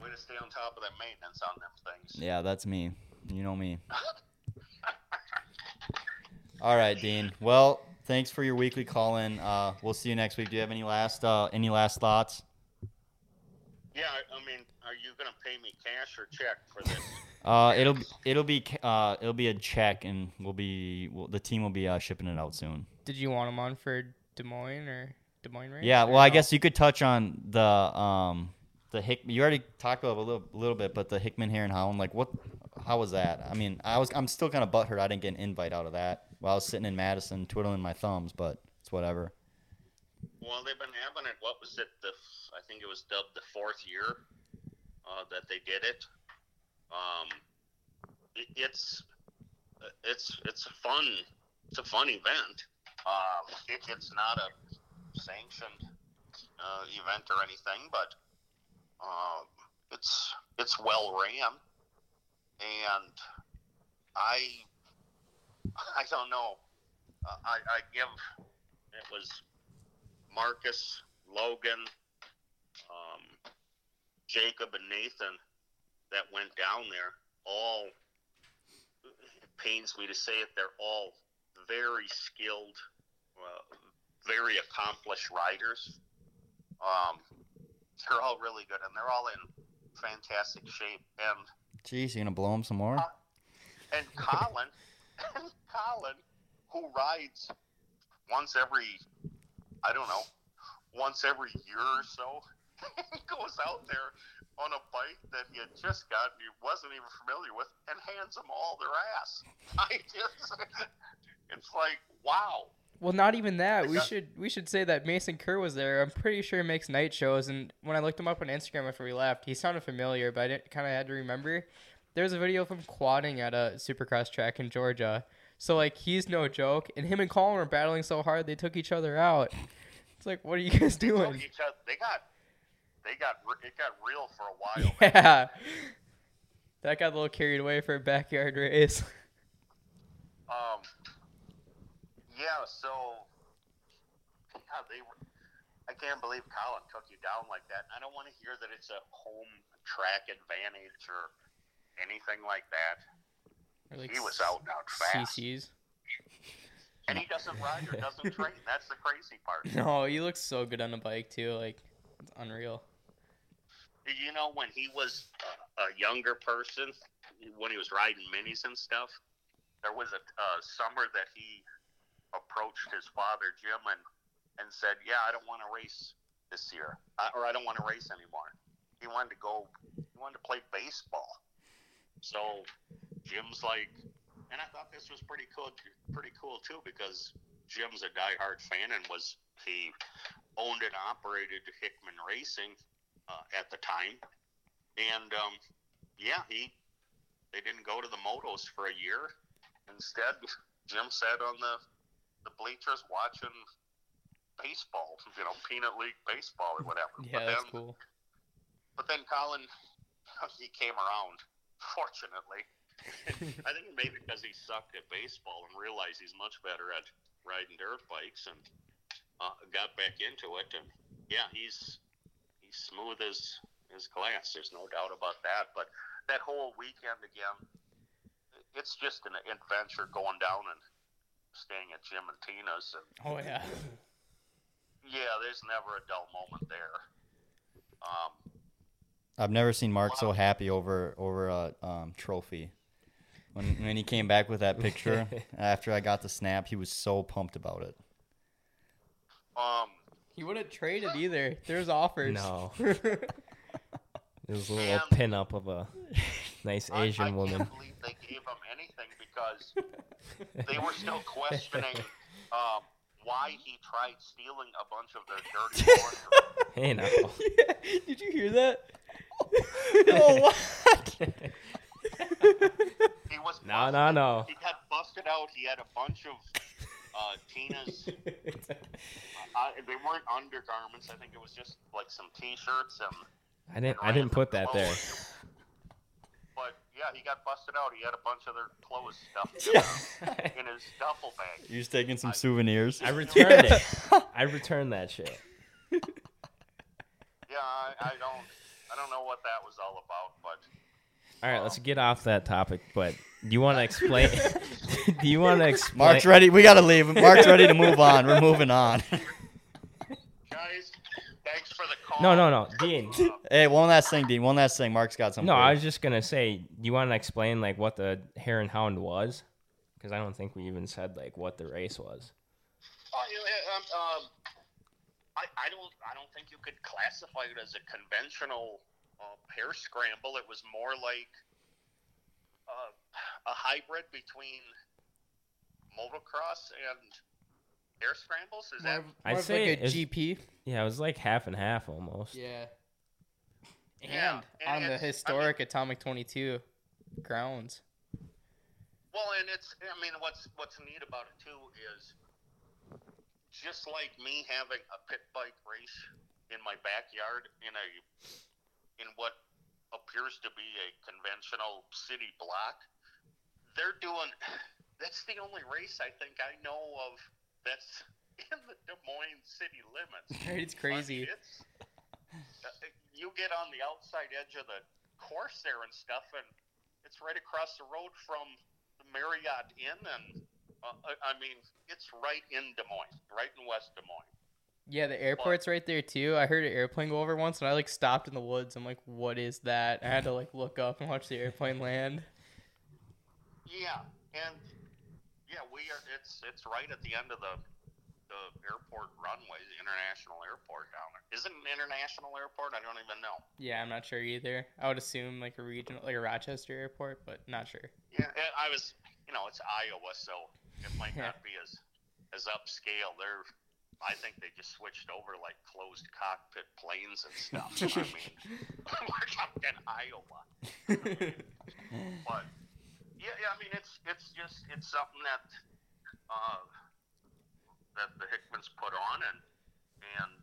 Way to stay on top of that maintenance on them things. Yeah, that's me. You know me. All right, Dean. Well, thanks for your weekly call in. Uh, we'll see you next week. Do you have any last uh, any last thoughts? Yeah, I mean, are you gonna pay me cash or check for this? Uh, it'll it'll be uh, it'll be a check, and we'll be we'll, the team will be uh, shipping it out soon. Did you want him on for Des Moines or Des Moines race? Yeah. or Well, I no? guess you could touch on the um the Hick. You already talked about a little, little bit, but the Hickman Hare and Hound, like what? How was that? I mean, I was I'm still kind of butthurt. I didn't get an invite out of that while I was sitting in Madison twiddling my thumbs, but it's whatever. Well, they've been having it. What was it? The f- I think it was dubbed the fourth year uh, that they did it. Um, it, it's it's it's a fun it's a fun event. Um, it, it's not a sanctioned uh, event or anything, but um, it's it's well ran, and I I don't know. Uh, I I give it was Marcus, Logan, Jacob, and Nathan that went down there. All it pains me to say it, they're all very skilled, uh, very accomplished riders. Um, they're all really good, and they're all in fantastic shape. And Jeez, you gonna blow them some more? Uh, and Colin, and Colin, who rides once every, I don't know, once every year or so, goes out there on a bike that he had just gotten, he wasn't even familiar with, and hands them all their ass. I just, it's like, wow. Well, not even that. We got- should we should say that Mason Kerr was there. I'm pretty sure he makes night shows. And when I looked him up on Instagram after we left, he sounded familiar, but I didn't kind of had to remember. There's a video of him quadding at a Supercross track in Georgia. So like he's no joke, and him and Colin were battling so hard they took each other out. It's like, what are you guys They doing? each other- They got, they got, it got real for a while. Yeah, that got a little carried away for a backyard race. Um, yeah, so yeah, they. were- I can't believe Colin took you down like that. I don't want to hear that it's a home track advantage or anything like that. Like, He was out and out fast, CCs. and he doesn't ride or doesn't train. That's the crazy part. No, he looks so good on the bike too. Like it's unreal. You know, when he was uh, a younger person, when he was riding minis and stuff, there was a uh, summer that he approached his father Jim and and said, "Yeah, I don't want to race this year, uh, or I don't want to race anymore." He wanted to go. He wanted to play baseball. So Jim's like, and I thought this was pretty cool. Pretty cool too because Jim's a diehard fan and was he owned and operated Hickman Racing uh, at the time, and um, yeah, he they didn't go to the motos for a year. Instead, Jim sat on the the bleachers watching baseball, you know, peanut league baseball or whatever. Yeah, but that's then, cool. but then Colin, he came around. Fortunately, I think maybe because he sucked at baseball and realized he's much better at riding dirt bikes and uh, got back into it. And yeah, he's he's smooth as as glass. There's no doubt about that. But that whole weekend again, it's just an adventure going down and staying at Jim and Tina's. And Oh yeah. yeah, there's never a dull moment there. Um, I've never seen Mark so happy over over a um, trophy. When when he came back with that picture after I got the snap, he was so pumped about it. um, He wouldn't trade it either. There's offers. No. it was a little And- pin up of a nice I- Asian I, woman. can't believe they gave him anything because they were still questioning um, why he tried stealing a bunch of their dirty laundry. Hey now. Did you hear that? oh, what? He was No, busted. no, no. He got busted out. He had a bunch of uh, Tina's. Uh, they weren't undergarments. I think it was just like some T-shirts and. I didn't. I didn't put that there. But yeah, he got busted out. He had a bunch of their clothes stuffed in, in his duffel bag. You're just taking some souvenirs. I returned it. I returned that shit. Yeah, I, I don't, I don't know what that was all about, but All right, let's get off that topic. But do you want to explain? do you want to explain? Mark's ready. We gotta leave. Mark's ready to move on. We're moving on. guys, thanks for the call. No, no, no, Dean. Hey, one last thing, Dean. One last thing. Mark's got something. No, I was just gonna say. Do you want to explain like what the Hare and Hound was? Because I don't think we even said like what the race was. Oh, you know, um, um, I, I don't I don't think you could classify it as a conventional uh, hare scramble. It was more like uh, a hybrid between motocross and hare scrambles. Is More that of, I'd of say like a it's- GP. Yeah, it was like half and half almost. Yeah. And Yeah, and on the it's- I mean- historic Atomic 22 grounds. well? And it's I mean what's what's neat about it too is just like me having a pit bike race in my backyard in a in what appears to be a conventional city block, they're doing. That's the only race I think I know of that's in the Des Moines city limits. It's crazy. it's, uh, you get on the outside edge of the course there and stuff, and it's right across the road from the Marriott Inn, and Uh, I I mean, it's right in Des Moines, right in West Des Moines. Yeah, the airport's right there too. I heard an airplane go over once, and I like stopped in the woods. I'm like, "What is that?" I had to like look up and watch the airplane land. Yeah, and yeah, we are. It's it's right at the end of the the airport runway, the international airport down there. Is it an international airport? I don't even know. Yeah, I'm not sure either. I would assume like a regional, like a Rochester airport, but not sure. Yeah, I was, you know, it's Iowa, so it might not be as as upscale. They're, I think they just switched over like closed cockpit planes and stuff. I mean, we're talking Iowa, but yeah, yeah. I mean, it's it's just it's something that uh, that the Hickmans put on, and and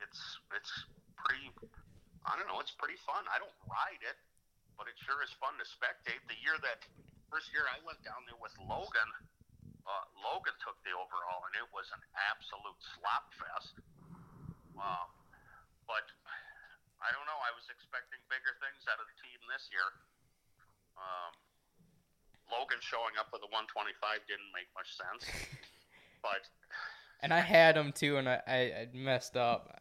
it's it's pretty. I don't know. It's pretty fun. I don't ride it, but it sure is fun to spectate. The year that first year I went down there with Logan, uh, Logan took the overall, and it was an absolute slop fest. Um, but I don't know. I was expecting bigger things out of the team this year. Um, Logan showing up with a 125 didn't make much sense, but And I had him too, and I, I, I messed up.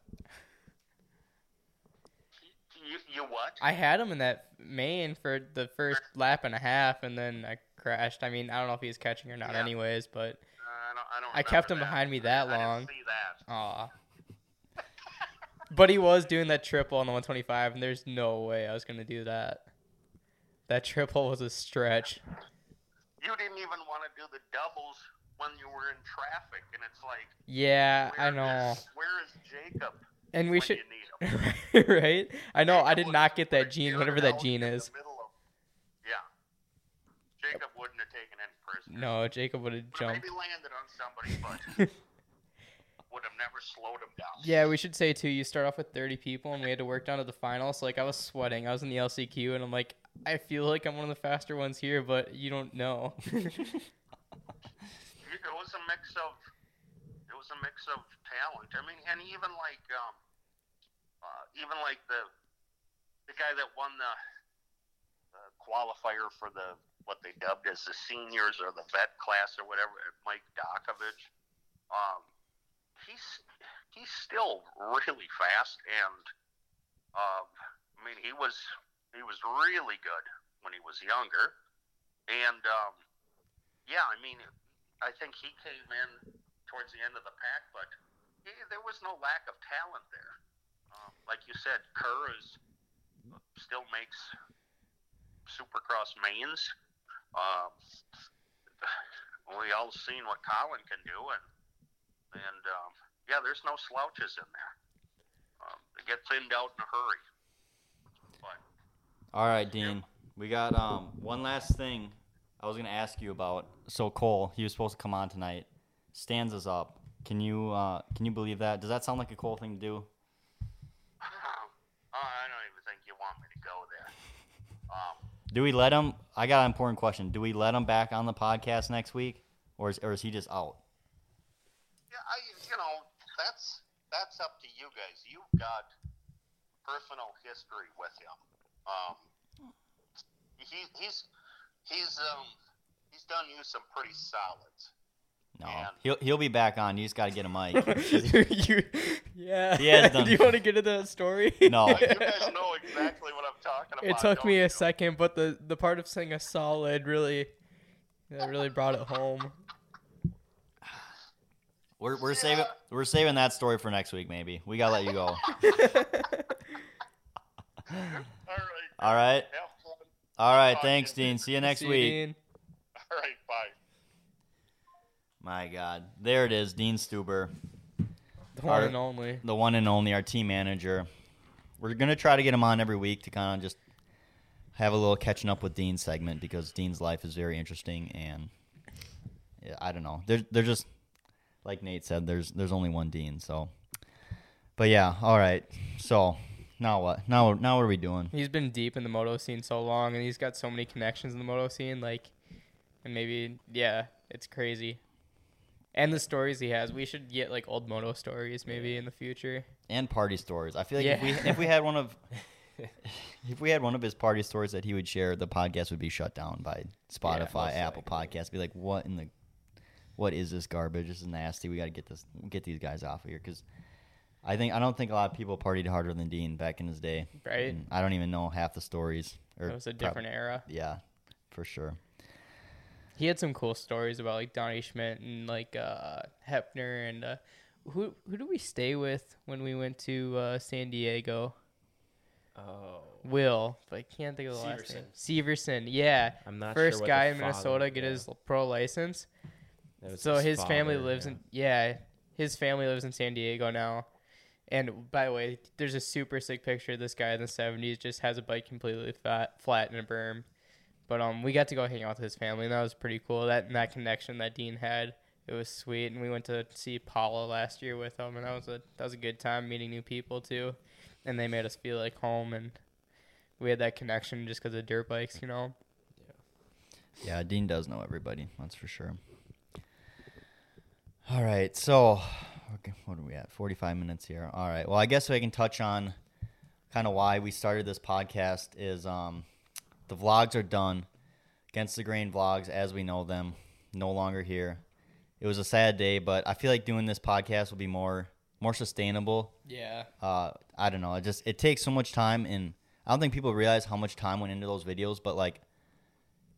you, you what? I had him in that main for the first lap and a half, and then I crashed. I mean, I don't know if he was catching or not, Yeah. anyways, but uh, I don't. I, don't I kept him behind me that I long. See that. aw. But he was doing that triple on the 125, and there's no way I was gonna do that. That triple was a stretch. You didn't even want to do the doubles when you were in traffic, and it's like, Yeah, I know. is- where is Jacob? And we should, you need him? right? I know. I did not get that gene, whatever that gene is. middle of- yeah. Jacob wouldn't have taken any prisoners. No, Jacob would have jumped. maybe landed on somebody, but would have never slowed him down. Yeah, we should say too. You start off with 30 people, and we had to work down to the final. So like, I was sweating. I was in the LCQ, and I'm like, I feel like I'm one of the faster ones here, but you don't know. It was a mix of it was a mix of talent. I mean, and even like um, uh, even like the the guy that won the, the qualifier for the what they dubbed as the seniors or the vet class or whatever, Mike Dokovich. Um, he's he's still really fast, and um, I mean he was he was really good when he was younger, and um, yeah, I mean I think he came in towards the end of the pack, but he, there was no lack of talent there. Um, like you said, Kerr is still makes Supercross mains. Um, we all seen what Colin can do, and and um, yeah, there's no slouches in there. Um, they get thinned out in a hurry. But All right, Dean. We got um one last thing I was gonna ask you about. So Cole, he was supposed to come on tonight. Stands us up. Can you uh can you believe that? Does that sound like a cool thing to do? uh, I don't even think you want me to go there. Um, Do we let him? I got an important question. Do we let him back on the podcast next week, or is or is he just out? Yeah, I you know that's that's up to you guys. You've got personal history with him. Um, he he's he's um he's done you some pretty solids. No, And- he'll he'll be back on. You just got to get a mic. you, yeah. He has done- Do you want to get into that story? No. you guys know exactly what I'm talking about. It took don't me you? a second, but the the part of saying a solid really, that really brought it home. We're we're saving we're saving that story for next week. Maybe we gotta let you go. All right. All right. All right. Thanks. Dean. See you next See you, week. Dean. All right. Bye. My God, there it is, Dean Stuber, The one Our- and only. the one and only, our team manager. We're gonna try to get him on every week to kind of just have a little catching up with Dean segment because Dean's life is very interesting and yeah, I don't know. They're they're just like Nate said, there's there's only one Dean, so. But yeah, all right. So now what? Now now what are we doing? He's been deep in the moto scene so long, and he's got so many connections in the moto scene. Like, and maybe yeah, it's crazy. And the stories he has, we should get like old moto stories maybe in the future. and party stories. I feel like if we if we had one of if we had one of his party stories that he would share, the podcast would be shut down by Spotify, most Apple likely. Podcasts. Be like, what in the what is this garbage? This is nasty. We got to get this get these guys off of here because I think I don't think a lot of people partied harder than Dean back in his day. Right. And I don't even know half the stories. Or It was a prob- different era. yeah, for sure. He had some cool stories about like Donny Schmit and like uh, Hepner and uh, who who did we stay with when we went to uh, San Diego? Oh, Will, but I can't think of the last name. Severson, yeah. I'm not First sure guy in father- Minnesota get yeah, his pro license. So his, family father, lives yeah. in yeah, his family lives in San Diego now. And by the way, there's a super sick picture of this guy in the 70s just has a bike completely flat, flat in a berm. But um, we got to go hang out with his family, and that was pretty cool. That that connection that Dean had, it was sweet. And we went to see Paula last year with him, and that was a that was a good time meeting new people too. And they made us feel like home, and we had that connection just because of dirt bikes, you know. Yeah, Dean does know everybody. That's for sure. All right, so okay, what are we at? Forty-five minutes here. All right. Well, I guess we can touch on kind of why we started this podcast. Is um, the vlogs are done. Against the grain vlogs, as we know them, no longer here. It was a sad day, but I feel like doing this podcast will be more more sustainable Yeah. uh, I don't know. It just it takes so much time, and I don't think people realize how much time went into those videos. But like,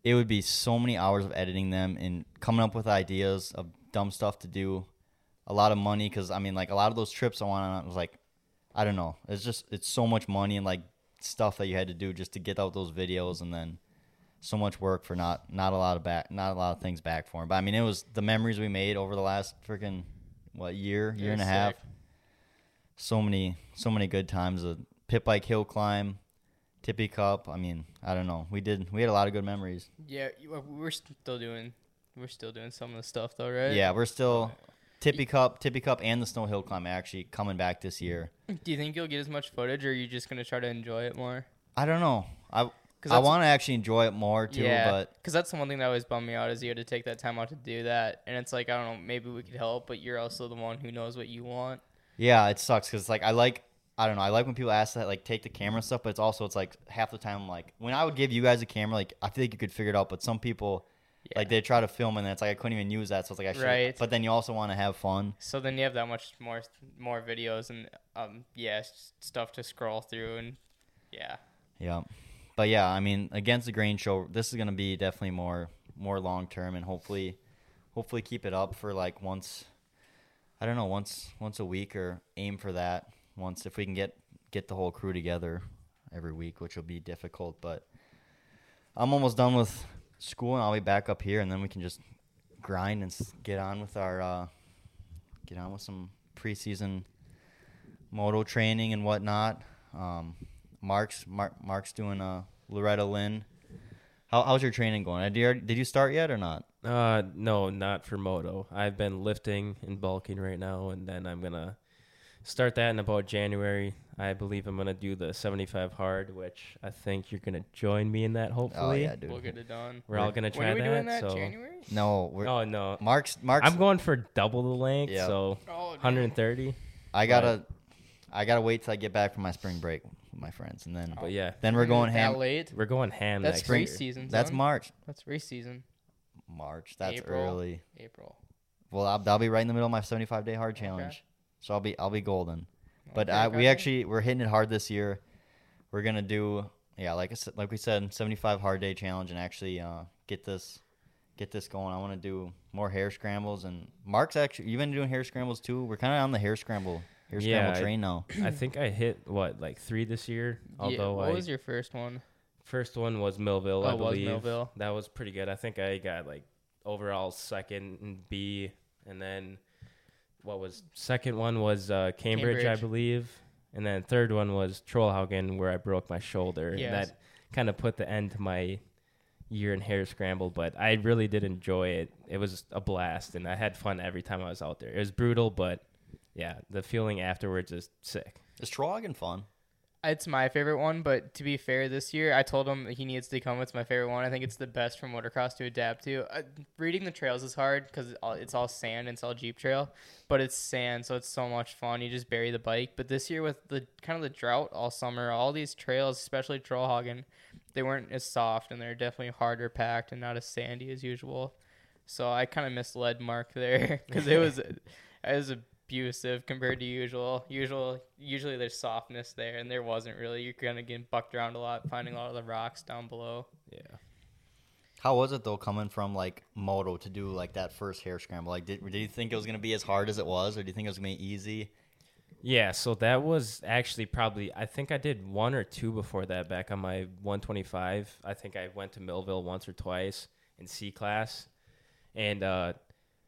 it would be so many hours of editing them and coming up with ideas of dumb stuff to do. A lot of money because I mean, like a lot of those trips I went on was like, I don't know. It's just it's so much money and like stuff that you had to do just to get out those videos, and then so much work for not not a lot of back not a lot of things back for him. But I mean, it was the memories we made over the last freaking what year year and a It's half. So many so many good times. A pit bike hill climb tippy cup i mean i don't know. We did we had a lot of good memories. Yeah, we're still doing we're still doing some of the stuff though, right? yeah we're still tippy cup tippy cup and the snow hill climb actually coming back this year Do you think you'll get as much footage, or are you just gonna try to enjoy it more? i don't know i i want to actually enjoy it more too yeah, but because that's the one thing that always bummed me out is you had to take that time out to do that, and it's like I don't know, maybe we could help, but you're also the one who knows what you want. yeah it sucks because like i like i don't know i like when people ask that like take the camera stuff but it's also it's like half the time like when i would give you guys a camera like i feel like you could figure it out but some people Yeah. like they try to film and it's like i couldn't even use that so it's like i should Right. but then you also want to have fun So then you have that much more more videos and um yeah stuff to scroll through and yeah Yeah, but yeah, I mean, against the grain show, this is gonna be definitely more more long term, and hopefully, hopefully keep it up for like once. I don't know, once once a week or aim for that. Once if we can get get the whole crew together every week, which will be difficult, but I'm almost done with school, and I'll be back up here, and then we can just grind and get on with our uh, get on with some preseason moto training and whatnot. Um, Mark's Mark, Mark's doing uh, Loretta Lynn. How, how's your training going? Did you, did you start yet or not? Uh, no, not for moto. I've been lifting and bulking right now, and then I'm gonna start that in about January. I believe I'm gonna do the 75 hard, which I think you're gonna join me in that. Oh, hopefully, Oh yeah, dude. we'll get it done. we're all gonna try when are we that. doing that? so January? No, we're, oh no, Mark's Mark's. I'm going for double the length, Yeah. so Oh, 130. I gotta I gotta wait till I get back from my spring break with my friends, and then But yeah, then we're going that ham. late. we're going ham That's next race year. season. That's son. March. That's race season. March. That's April. early. April. Well, I'll, I'll be right in the middle of my 75 day hard challenge, so I'll be I'll be golden. But Okay, I, we actually we're hitting it hard this year. We're gonna do yeah, like I said, like we said, 75 hard day challenge, and actually uh, get this get this going. I want to do more hare scrambles, and Mark's actually you've been doing hare scrambles too. We're kind of on the hare scramble hare Yeah, scramble I- train now. I think I hit what like three this year. yeah, Although what I was your first one? First one was Millville, I Oh, it was believe. Millville. That was pretty good. I think I got like overall second in B, and then what was second one was uh, Cambridge, I believe, and then third one was Trollhaugen, where I broke my shoulder. Yes. That kind of put the end to my year in hare scramble, but I really did enjoy it. It was a blast, and I had fun every time I was out there. It was brutal, but yeah, the feeling afterwards is sick. Is Trollhaugen fun? It's my favorite one, but to be fair, this year I told him he needs to come. It's my favorite one. I think it's the best for motocross to adapt to. Uh, reading the trails is hard because it's all, sand and it's all Jeep trail, but it's sand, so it's so much fun. You just bury the bike. But this year with the kind of the drought all summer, all these trails, especially Trollhaugen, they weren't as soft and they're definitely harder packed and not as sandy as usual. So I kind of misled Mark there because it was it was abusive compared to usual. Usual usually there's softness there, and there wasn't really. You're kind of getting bucked around a lot, finding a lot of the rocks down below. Yeah. How was it though, coming from like moto to do like that first hare scramble? Like, did, did you think it was gonna be as hard as it was, or do you think it was gonna be easy? Yeah, so that was actually probably I think I did one or two before that back on my 125. I think I went to Millville once or twice in C class. And uh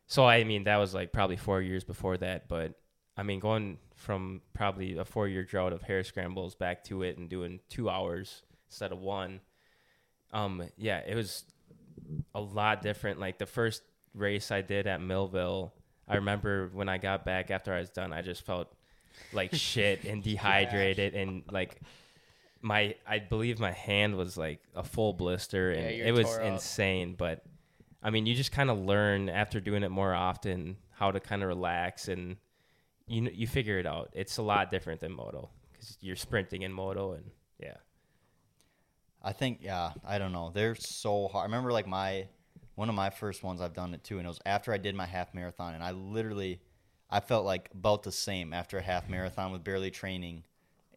so I mean that was like probably 4 years before that, but I mean going from probably a 4-year drought of hare scrambles back to it and doing 2 hours instead of 1. Um yeah, it was a lot different like the first race I did at Millville I remember when I got back after I was done, I just felt like shit and dehydrated and like my I believe my hand was like a full blister and Yeah, it was insane. But I mean, you just kind of learn after doing it more often how to kind of relax and you you figure it out. It's a lot different than moto because you're sprinting in moto and yeah. I think yeah, I don't know. They're so hard. I remember like my one of my first ones I've done it too, and it was after I did my half marathon, and I literally I felt like about the same after a half marathon with barely training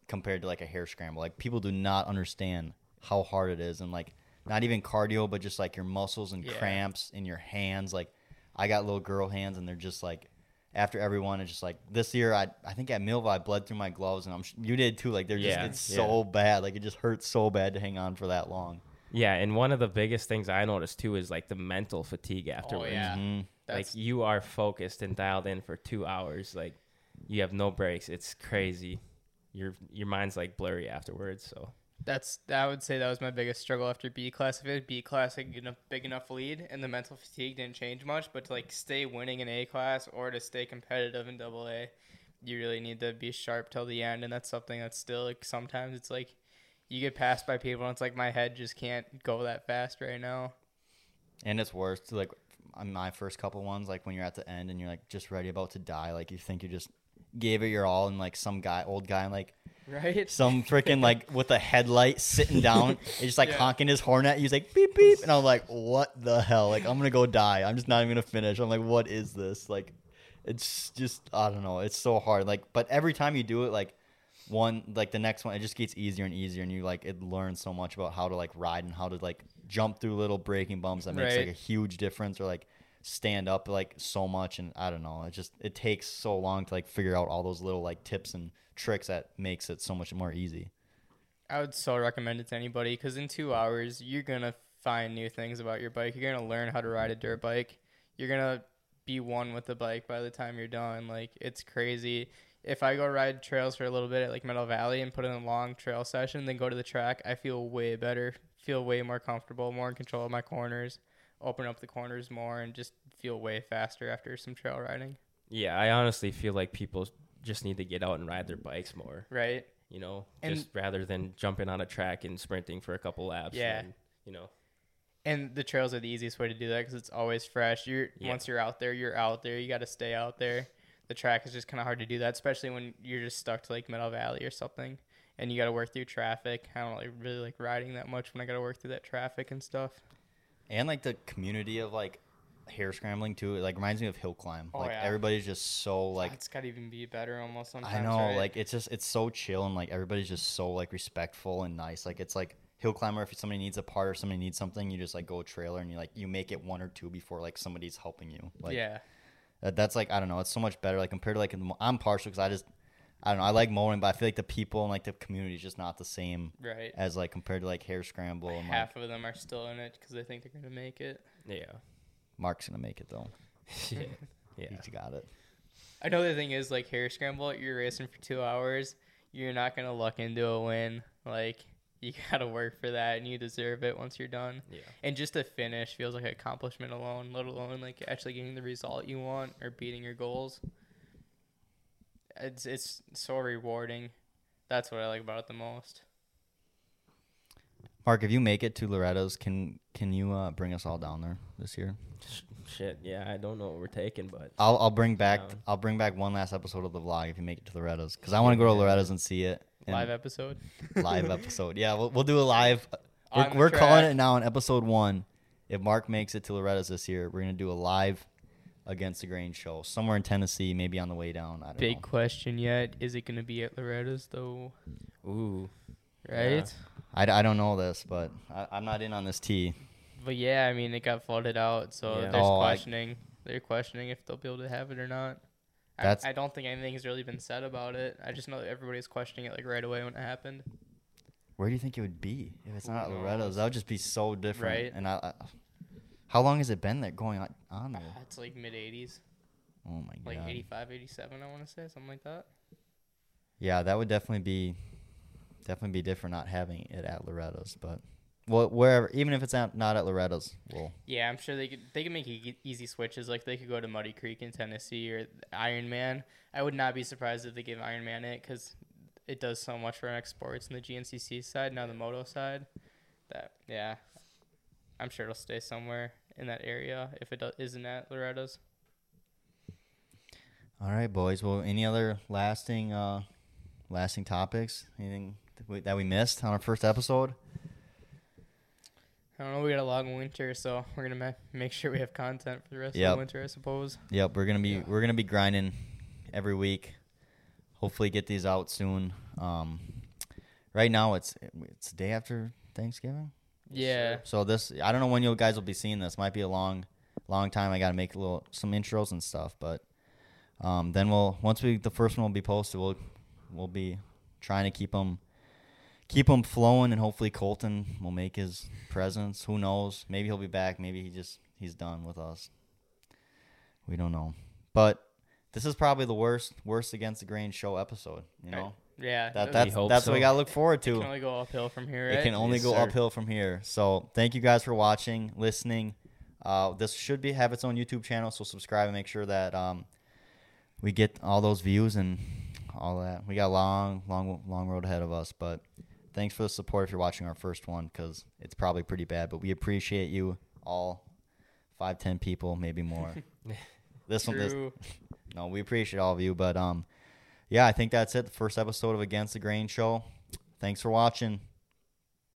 compared to like a hare scramble. Like people do not understand how hard it is, and like not even cardio, but just like your muscles and Yeah. cramps in your hands. Like I got little girl hands, and they're just like after everyone, it's just like this year. I I think at Millville I bled through my gloves, and I'm you did too. Like they're Yeah, just it's yeah. so bad. Like it just hurts so bad to hang on for that long. Yeah, and one of the biggest things I noticed too is like the mental fatigue afterwards. yeah. Mhm. Like you are focused and dialed in for two hours. Like you have no breaks. It's crazy. Your your mind's like blurry afterwards. So That's I would say that was my biggest struggle after B class. If it B class, like enough big enough lead, and the mental fatigue didn't change much, but to like stay winning in A class or to stay competitive in Double A, you really need to be sharp till the end, and that's something that's still like sometimes it's like you get passed by people, and it's like my head just can't go that fast right now. And it's worse to like on my first couple ones, like when you're at the end and you're like just ready about to die, like you think you just gave it your all, and like some guy, old guy, like Right? some freaking like with a headlight sitting down, it's just like Yeah. honking his horn at you. He's like beep beep, and I'm like, what the hell? Like I'm gonna go die. I'm just not even gonna finish. I'm like, what is this? Like, it's just I don't know. It's so hard. Like, but every time you do it, like one like the next one, it just gets easier and easier, and you like it learns so much about how to like ride and how to like jump through little braking bumps that makes like a huge difference, or like stand up like so much and I don't know. It just it takes so long to like figure out all those little like tips and tricks that makes it so much more easy. I would so recommend it to anybody because in two hours you're gonna find new things about your bike. You're gonna learn how to ride a dirt bike. You're gonna be one with the bike by the time you're done. Like it's crazy. If I go ride trails for a little bit at like Meadow Valley and put in a long trail session, then go to the track, I feel way better. Feel way more comfortable, more in control of my corners. Open up the corners more and just feel way faster after some trail riding. yeah, I honestly feel like people just need to get out and ride their bikes more. Right? You know, And- just rather than jumping on a track and sprinting for a couple laps. Yeah. and, you know. And the trails are the easiest way to do that because it's always fresh. You're Yeah. once you're out there, you're out there. You got to stay out there. The track is just kind of hard to do that, especially when you're just stuck to like Meadow Valley or something, and you got to work through traffic. I don't like, really like riding that much when I got to work through that traffic and stuff. And like the community of like hare scrambling too, it like reminds me of hill climb. Oh, like yeah. everybody's just so like it's got to even be better almost sometimes. I know, right? like it's just it's so chill and like everybody's just so like respectful and nice. Like it's like hill climber if somebody needs a part or somebody needs something, you just like go trailer and you like you make it one or two before like somebody's helping you. Like yeah, that, that's like I don't know, it's so much better like compared to like in the mo- I'm partial because I just I don't know I like mowing, but I feel like the people and like the community is just not the same right. as like compared to like hare scramble and like Half of them are still in it because they think they're gonna make it. Yeah. Mark's gonna make it though. yeah. Yeah. He's got it. Another thing is like hare scramble. You're racing for two hours. You're not gonna luck into a win. Like you gotta work for that, and you deserve it once you're done. Yeah. And just to finish feels like an accomplishment alone, let alone like actually getting the result you want or beating your goals. It's it's so rewarding. That's what I like about it the most. Mark, if you make it to Loretta's, can can you uh, bring us all down there this year? Shit. Yeah. I don't know what we're taking, but I'll I'll bring back Down. I'll bring back one last episode of the vlog if you make it to Loretta's because I want to go to Loretta's and see it. and- Live episode. live episode. Yeah, we'll, we'll do a live. We're, we're calling it now in episode one. if Mark makes it to Loretta's this year, we're gonna do a live against the grain show somewhere in Tennessee, maybe on the way down. I don't Big know. question yet. Is it going to be at Loretta's, though? Ooh. Right? I, I don't know this, but I, I'm not in on this tea. But yeah, I mean, it got flooded out, so Yeah. there's Oh, I- questioning. They're questioning if they'll be able to have it or not. I, That's- I don't think anything's really been said about it. I just know that everybody's questioning it like right away when it happened. Where do you think it would be if it's not Loretta's? That would just be so different. Right. And I, I, how long has it been there going on, on there? It's like mid 80s, Oh my god. like 85, 87, I want to say, something like that. Yeah, that would definitely be definitely be different not having it at Loretta's, but well, wherever, even if it's not not at Loretta's, well, Yeah, I'm sure they could they could make e- easy switches. Like they could go to Muddy Creek in Tennessee or Ironman. I would not be surprised if they give Ironman it because it does so much for MX Sports and the GNCC side, now the Moto side. That yeah, I'm sure it'll stay somewhere in that area if it do- isn't at Loretta's. all right, boys. Well, any other lasting uh lasting topics? Anything that we, missed on our first episode? I don't know. We got a long winter, so we're gonna ma- make sure we have content for the rest of the winter, I suppose. Yep, we're gonna be we're gonna be grinding every week. Hopefully, get these out soon. Um, right now it's it's the day after Thanksgiving. Yeah. So this, I don't know when you guys will be seeing this. Might be a long, long time. I got to make a little some intros and stuff, but um, then we'll once we the first one will be posted, we'll we'll be trying to keep them keep them flowing, and hopefully Colton will make his presence. Who knows? Maybe he'll be back. Maybe he just he's done with us. We don't know, but this is probably the worst worst against the grain show episode. You know Yeah. that it- that's hope that's what we gotta look forward it to. can only go uphill from here, right? It can only Yes, go sir. uphill from here. So thank you guys for watching, listening. Uh, this should be have its own YouTube channel, so subscribe and make sure that um, we get all those views and all that. We got a long, long, long road ahead of us, but thanks for the support if you're watching our first one because it's probably pretty bad. But we appreciate you all, five, ten people, maybe more. this one, this, no, we appreciate all of you. But um, yeah, I think that's it. The first episode of Against the Grain Show. Thanks for watching.